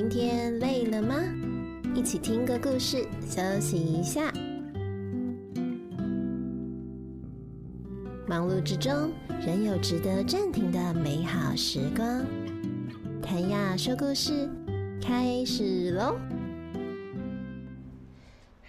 今天累了吗？一起听个故事，休息一下。忙碌之中，仍有值得暂停的美好时光。谭雅说故事，开始喽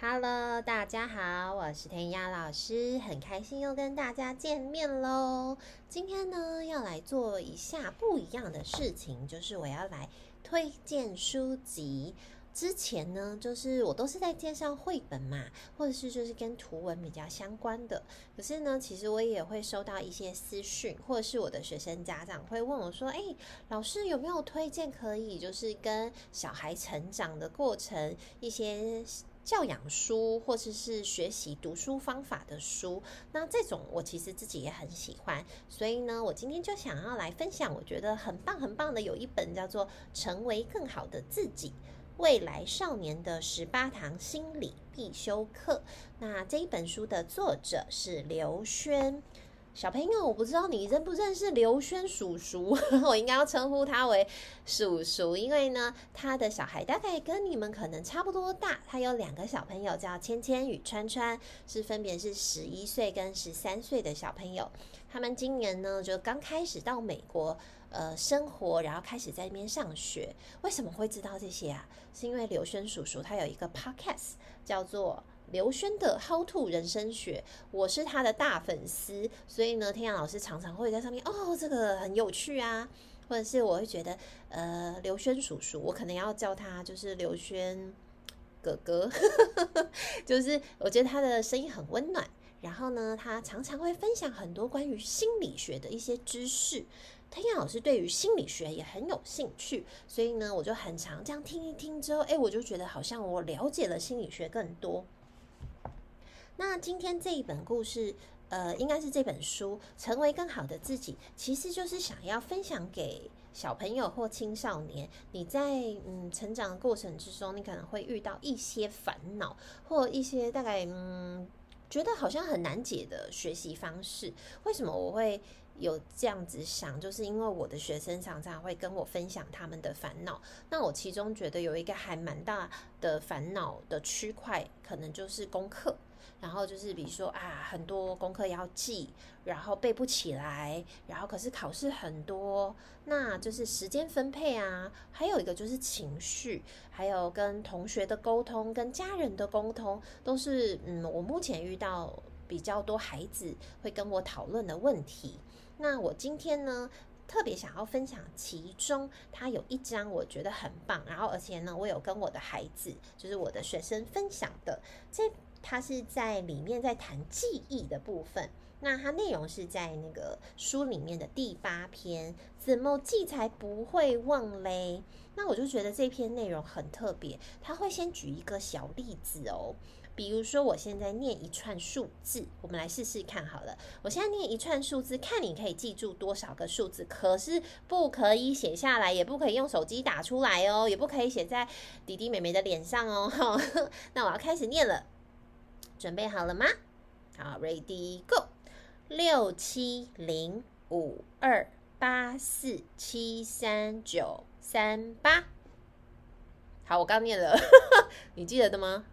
！Hello，大家好，我是弹雅老师，很开心又跟大家见面喽。今天呢，要来做一下不一样的事情，就是我要来推荐书籍。之前呢，就是我都是在介绍绘本嘛，或者是就是跟图文比较相关的。可是呢，其实我也会收到一些私讯，或者是我的学生家长会问我说：“诶，老师有没有推荐可以就是跟小孩成长的过程一些教养书，或者是学习读书方法的书？”那这种我其实自己也很喜欢，所以呢，我今天就想要来分享，我觉得很棒很棒的，有一本叫做《成为更好的自己》。未来少年的十八堂心理必修课。那这一本书的作者是刘轩。小朋友，我不知道你认不认识刘轩叔叔，我应该要称呼他为叔叔，因为呢，他的小孩大概跟你们可能差不多大。他有两个小朋友叫芊芊与川川，是分别是十一岁跟十三岁的小朋友。他们今年呢，就刚开始到美国。呃，生活，然后开始在那边上学。为什么会知道这些啊？是因为刘轩叔叔他有一个 podcast 叫做刘轩的 How to 人生学，我是他的大粉丝，所以呢，天阳老师常常会在上面哦，这个很有趣啊，或者是我会觉得呃，刘轩叔叔，我可能要叫他就是刘轩哥哥，就是我觉得他的声音很温暖，然后呢，他常常会分享很多关于心理学的一些知识。天阳老师对于心理学也很有兴趣，所以呢，我就很常这样听一听之后，哎，我就觉得好像我了解了心理学更多。那今天这一本故事，呃，应该是这本书《成为更好的自己》，其实就是想要分享给小朋友或青少年。你在嗯成长的过程之中，你可能会遇到一些烦恼，或一些大概嗯觉得好像很难解的学习方式。为什么我会？有这样子想，就是因为我的学生常常会跟我分享他们的烦恼。那我其中觉得有一个还蛮大的烦恼的区块，可能就是功课。然后就是比如说啊，很多功课要记，然后背不起来，然后可是考试很多，那就是时间分配啊。还有一个就是情绪，还有跟同学的沟通，跟家人的沟通，都是嗯，我目前遇到比较多孩子会跟我讨论的问题。那我今天呢，特别想要分享其中，它有一章我觉得很棒，然后而且呢，我有跟我的孩子，就是我的学生分享的，这它是在里面在谈记忆的部分。那它内容是在那个书里面的第八篇，怎么记才不会忘嘞？那我就觉得这篇内容很特别，他会先举一个小例子哦。比如说，我现在念一串数字，我们来试试看好了。我现在念一串数字，看你可以记住多少个数字。可是不可以写下来，也不可以用手机打出来哦，也不可以写在弟弟妹妹的脸上哦。那我要开始念了，准备好了吗？好，Ready Go！六七零五二八四七三九三八。好，我刚念了，你记得的吗？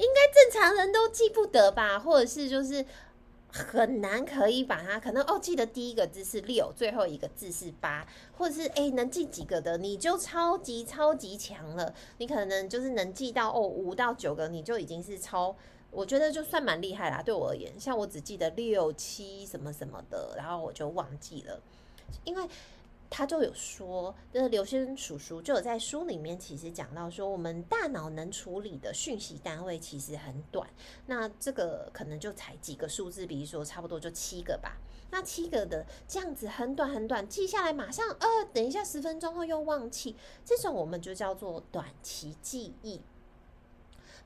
应该正常人都记不得吧，或者是就是很难可以把它可能哦记得第一个字是六，最后一个字是八，或者是诶能记几个的你就超级超级强了，你可能就是能记到哦五到九个你就已经是超，我觉得就算蛮厉害啦。对我而言，像我只记得六七什么什么的，然后我就忘记了，因为。他就有说，就是刘轩叔叔就有在书里面其实讲到说，我们大脑能处理的讯息单位其实很短，那这个可能就才几个数字，比如说差不多就七个吧。那七个的这样子很短很短，记下来马上呃，等一下十分钟后又忘记，这种我们就叫做短期记忆。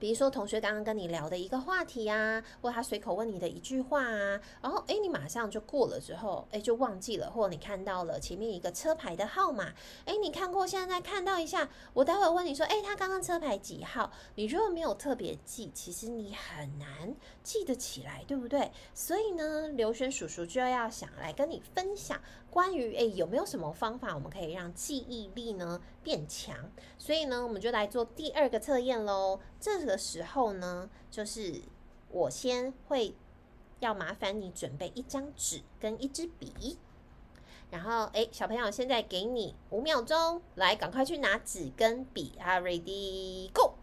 比如说，同学刚刚跟你聊的一个话题啊，或他随口问你的一句话啊，然后诶，你马上就过了之后，诶，就忘记了，或你看到了前面一个车牌的号码，诶，你看过，现在再看到一下，我待会问你说，诶，他刚刚车牌几号？你如果没有特别记，其实你很难记得起来，对不对？所以呢，刘轩叔叔就要想来跟你分享关于诶有没有什么方法我们可以让记忆力呢变强？所以呢，我们就来做第二个测验喽。这个时候呢，就是我先会要麻烦你准备一张纸跟一支笔，然后诶，小朋友现在给你五秒钟，来赶快去拿纸跟笔啊，Ready Go！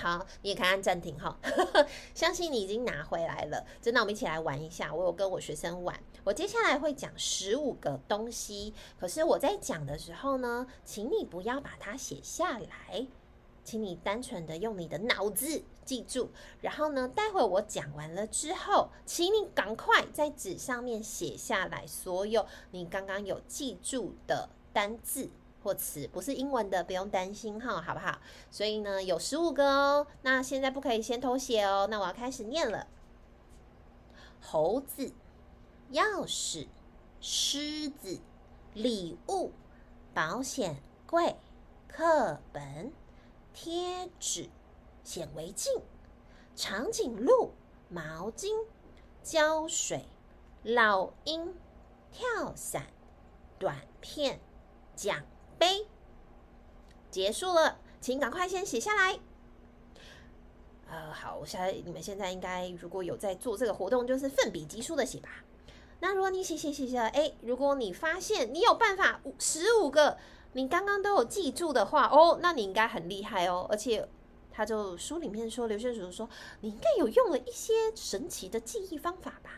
好，你也可以按暂停哈。相信你已经拿回来了，真的，我们一起来玩一下。我有跟我学生玩，我接下来会讲十五个东西。可是我在讲的时候呢，请你不要把它写下来，请你单纯的用你的脑子记住。然后呢，待会我讲完了之后，请你赶快在纸上面写下来所有你刚刚有记住的单字。或词不是英文的，不用担心哈，好不好？所以呢，有十五个哦。那现在不可以先偷写哦。那我要开始念了：猴子、钥匙、狮子、礼物、保险柜、课本、贴纸、显微镜、长颈鹿、毛巾、胶水、老鹰、跳伞、短片、奖。杯结束了，请赶快先写下来。呃，好，我现在你们现在应该如果有在做这个活动，就是奋笔疾书的写吧。那如果你写写写写，哎，如果你发现你有办法十五个，你刚刚都有记住的话，哦，那你应该很厉害哦。而且他就书里面说，刘轩叔叔说，你应该有用了一些神奇的记忆方法吧？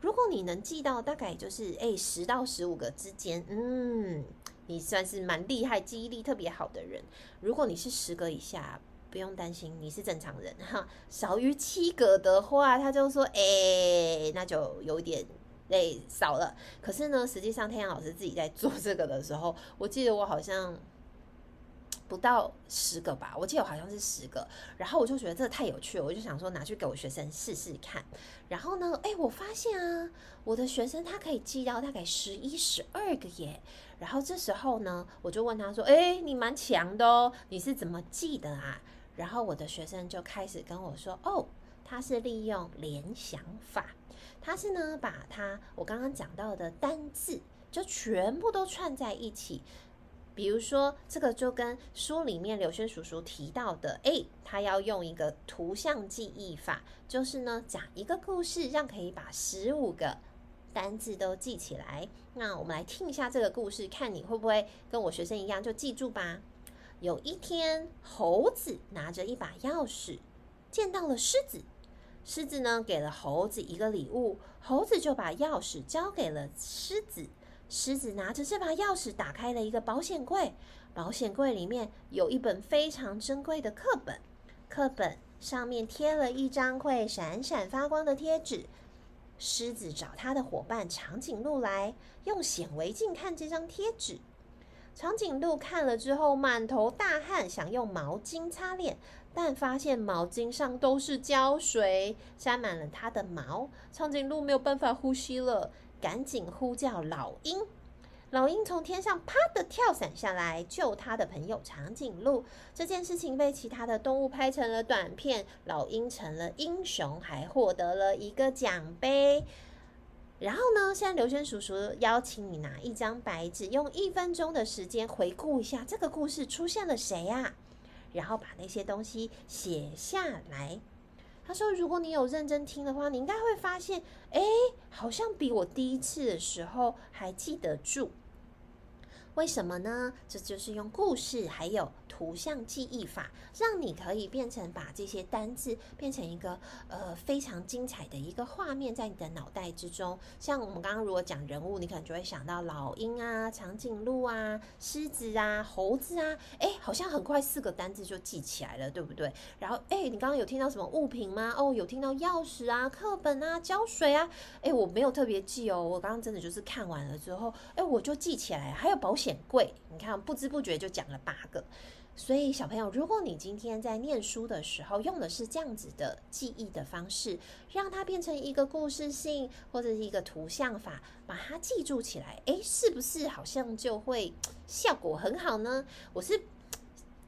如果你能记到大概就是哎十到十五个之间，嗯。你算是蛮厉害、记忆力特别好的人。如果你是十个以下，不用担心，你是正常人哈。少于七个的话，他就说：“哎、那就有点累、少了。”可是呢，实际上天阳老师自己在做这个的时候，我记得我好像。不到十个吧，我记得好像是十个，然后我就觉得这太有趣了，我就想说拿去给我学生试试看。然后呢，哎，我发现啊，我的学生他可以记到大概十一、十二个耶。然后这时候呢，我就问他说：“哎，你蛮强的哦，你是怎么记的啊？”然后我的学生就开始跟我说：“哦，他是利用联想法，他是呢把他我刚刚讲到的单字就全部都串在一起。”比如说，这个就跟书里面刘轩叔叔提到的，诶，他要用一个图像记忆法，就是呢讲一个故事，让可以把十五个单字都记起来。那我们来听一下这个故事，看你会不会跟我学生一样就记住吧。有一天，猴子拿着一把钥匙，见到了狮子，狮子呢给了猴子一个礼物，猴子就把钥匙交给了狮子。狮子拿着这把钥匙打开了一个保险柜，保险柜里面有一本非常珍贵的课本，课本上面贴了一张会闪闪发光的贴纸。狮子找他的伙伴长颈鹿来，用显微镜看这张贴纸。长颈鹿看了之后满头大汗，想用毛巾擦脸，但发现毛巾上都是胶水，沾满了它的毛。长颈鹿没有办法呼吸了。赶紧呼叫老鹰，老鹰从天上啪的跳伞下来救他的朋友长颈鹿。这件事情被其他的动物拍成了短片，老鹰成了英雄，还获得了一个奖杯。然后呢，现在刘轩叔叔邀请你拿一张白纸，用一分钟的时间回顾一下这个故事出现了谁呀？然后把那些东西写下来。他说：“如果你有认真听的话，你应该会发现，哎，好像比我第一次的时候还记得住。为什么呢？这就是用故事还有。”图像记忆法，让你可以变成把这些单字变成一个呃非常精彩的一个画面在你的脑袋之中。像我们刚刚如果讲人物，你可能就会想到老鹰啊、长颈鹿啊、狮子啊、猴子啊，哎，好像很快四个单字就记起来了，对不对？然后哎，你刚刚有听到什么物品吗？哦，有听到钥匙啊、课本啊、胶水啊。哎，我没有特别记哦，我刚刚真的就是看完了之后，哎，我就记起来。还有保险柜，你看不知不觉就讲了八个。所以，小朋友，如果你今天在念书的时候用的是这样子的记忆的方式，让它变成一个故事性或者是一个图像法，把它记住起来，诶，是不是好像就会效果很好呢？我是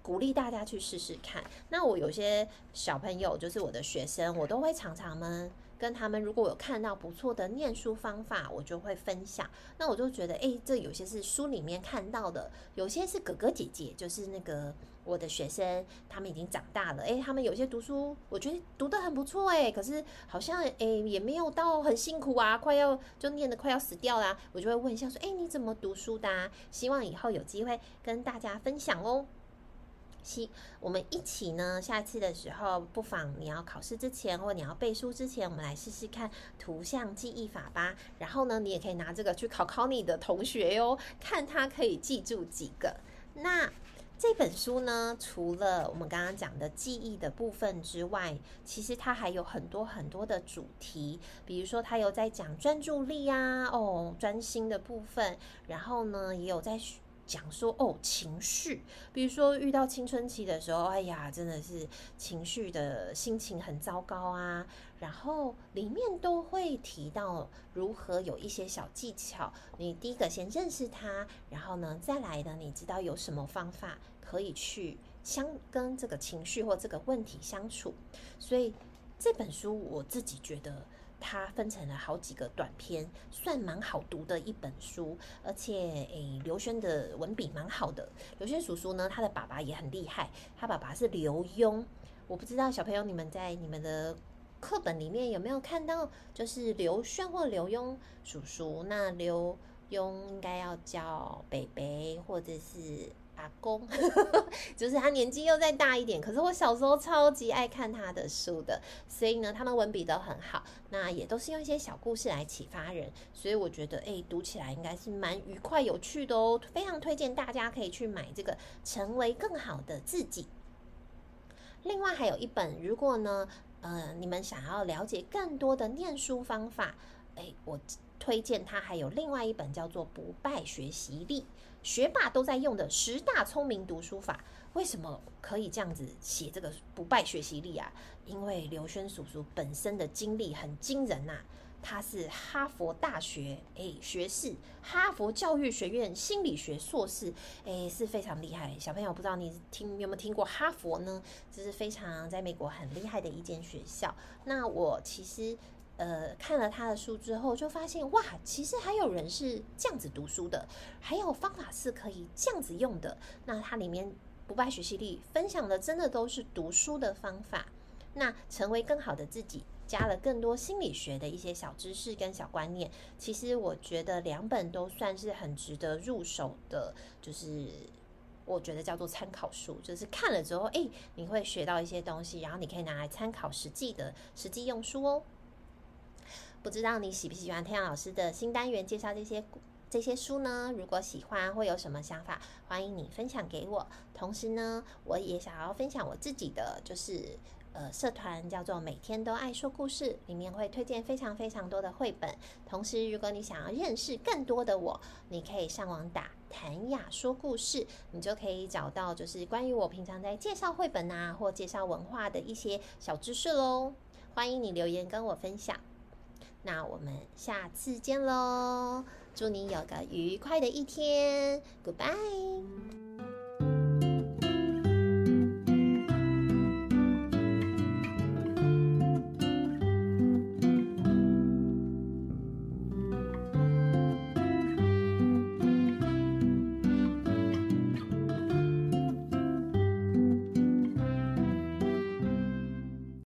鼓励大家去试试看。那我有些小朋友，就是我的学生，我都会常常们跟他们，如果有看到不错的念书方法，我就会分享。那我就觉得，诶，这有些是书里面看到的，有些是哥哥姐姐，就是那个我的学生，他们已经长大了，诶，他们有些读书，我觉得读得很不错，诶，可是好像诶也没有到很辛苦啊，快要就念得快要死掉啦，我就会问一下说，诶，你怎么读书的啊？希望以后有机会跟大家分享哦。七，我们一起呢。下次的时候，不妨你要考试之前，或你要背书之前，我们来试试看图像记忆法吧。然后呢，你也可以拿这个去考考你的同学哟，看他可以记住几个。那这本书呢，除了我们刚刚讲的记忆的部分之外，其实它还有很多很多的主题，比如说它有在讲专注力啊，哦，专心的部分。然后呢，也有在。讲说哦，情绪，比如说遇到青春期的时候，哎呀，真的是情绪的心情很糟糕啊。然后里面都会提到如何有一些小技巧。你第一个先认识它，然后呢，再来呢，你知道有什么方法可以去相跟这个情绪或这个问题相处。所以这本书我自己觉得。它分成了好几个短篇，算蛮好读的一本书，而且诶，刘轩的文笔蛮好的。刘轩叔叔呢，他的爸爸也很厉害，他爸爸是刘墉。我不知道小朋友你们在你们的课本里面有没有看到，就是刘轩或刘墉叔叔。那刘墉应该要叫北北，或者是。阿公，就是他年纪又再大一点，可是我小时候超级爱看他的书的，所以呢，他们文笔都很好，那也都是用一些小故事来启发人，所以我觉得，哎，读起来应该是蛮愉快有趣的哦，非常推荐大家可以去买这个《成为更好的自己》。另外还有一本，如果呢，呃，你们想要了解更多的念书方法，哎，我推荐他还有另外一本叫做《不败学习力》。学霸都在用的十大聪明读书法，为什么可以这样子写这个不败学习力啊？因为刘轩叔叔本身的经历很惊人呐，他是哈佛大学诶学士，哈佛教育学院心理学硕士，诶是非常厉害。小朋友不知道你听有没有听过哈佛呢？这是非常在美国很厉害的一间学校。那我其实。呃，看了他的书之后，就发现哇，其实还有人是这样子读书的，还有方法是可以这样子用的。那它里面不败学习力分享的，真的都是读书的方法。那成为更好的自己，加了更多心理学的一些小知识跟小观念。其实我觉得两本都算是很值得入手的，就是我觉得叫做参考书，就是看了之后，诶，你会学到一些东西，然后你可以拿来参考实际的实际用书哦。不知道你喜不喜欢弹雅老师的新单元介绍这些这些书呢？如果喜欢，会有什么想法？欢迎你分享给我。同时呢，我也想要分享我自己的，就是呃，社团叫做“每天都爱说故事”，里面会推荐非常非常多的绘本。同时，如果你想要认识更多的我，你可以上网打“谭雅说故事”，你就可以找到就是关于我平常在介绍绘本啊，或介绍文化的一些小知识喽。欢迎你留言跟我分享。那我们下次见喽！祝你有个愉快的一天，Goodbye。